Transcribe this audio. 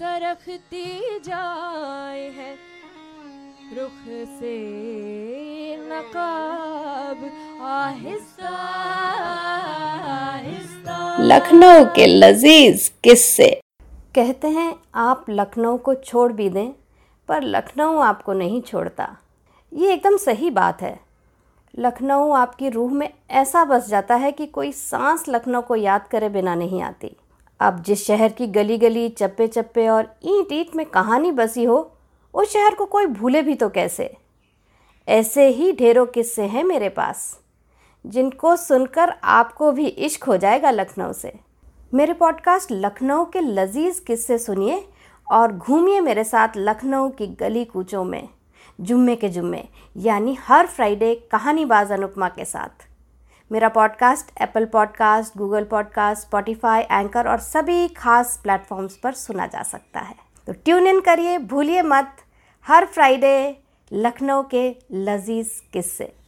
सरखती जाए है। रुख से नकाब आहिस्ता आहिस्ता। लखनऊ के लजीज किस्से। कहते हैं आप लखनऊ को छोड़ भी दें पर लखनऊ आपको नहीं छोड़ता। ये एकदम सही बात है। लखनऊ आपकी रूह में ऐसा बस जाता है कि कोई सांस लखनऊ को याद करे बिना नहीं आती। अब जिस शहर की गली गली चप्पे चप्पे और ईंट ईंट में कहानी बसी हो, उस शहर को कोई भूले भी तो कैसे? ऐसे ही ढेरों किस्से हैं मेरे पास, जिनको सुनकर आपको भी इश्क हो जाएगा लखनऊ से। मेरे पॉडकास्ट लखनऊ के लजीज किस्से सुनिए और घूमिए मेरे साथ लखनऊ की गली कूचों में, जुम्मे के जुम्मे, यानी हर फ्राइडे कहानीबाज अनुपमा के साथ। मेरा podcast Apple podcast Google podcast Spotify anchor और सभी खास प्लेटफॉर्म्स पर सुना जा सकता है। तो ट्यून इन करिए, भूलिए मत। हर फ्राइडे लखनऊ के लजीज किस्से।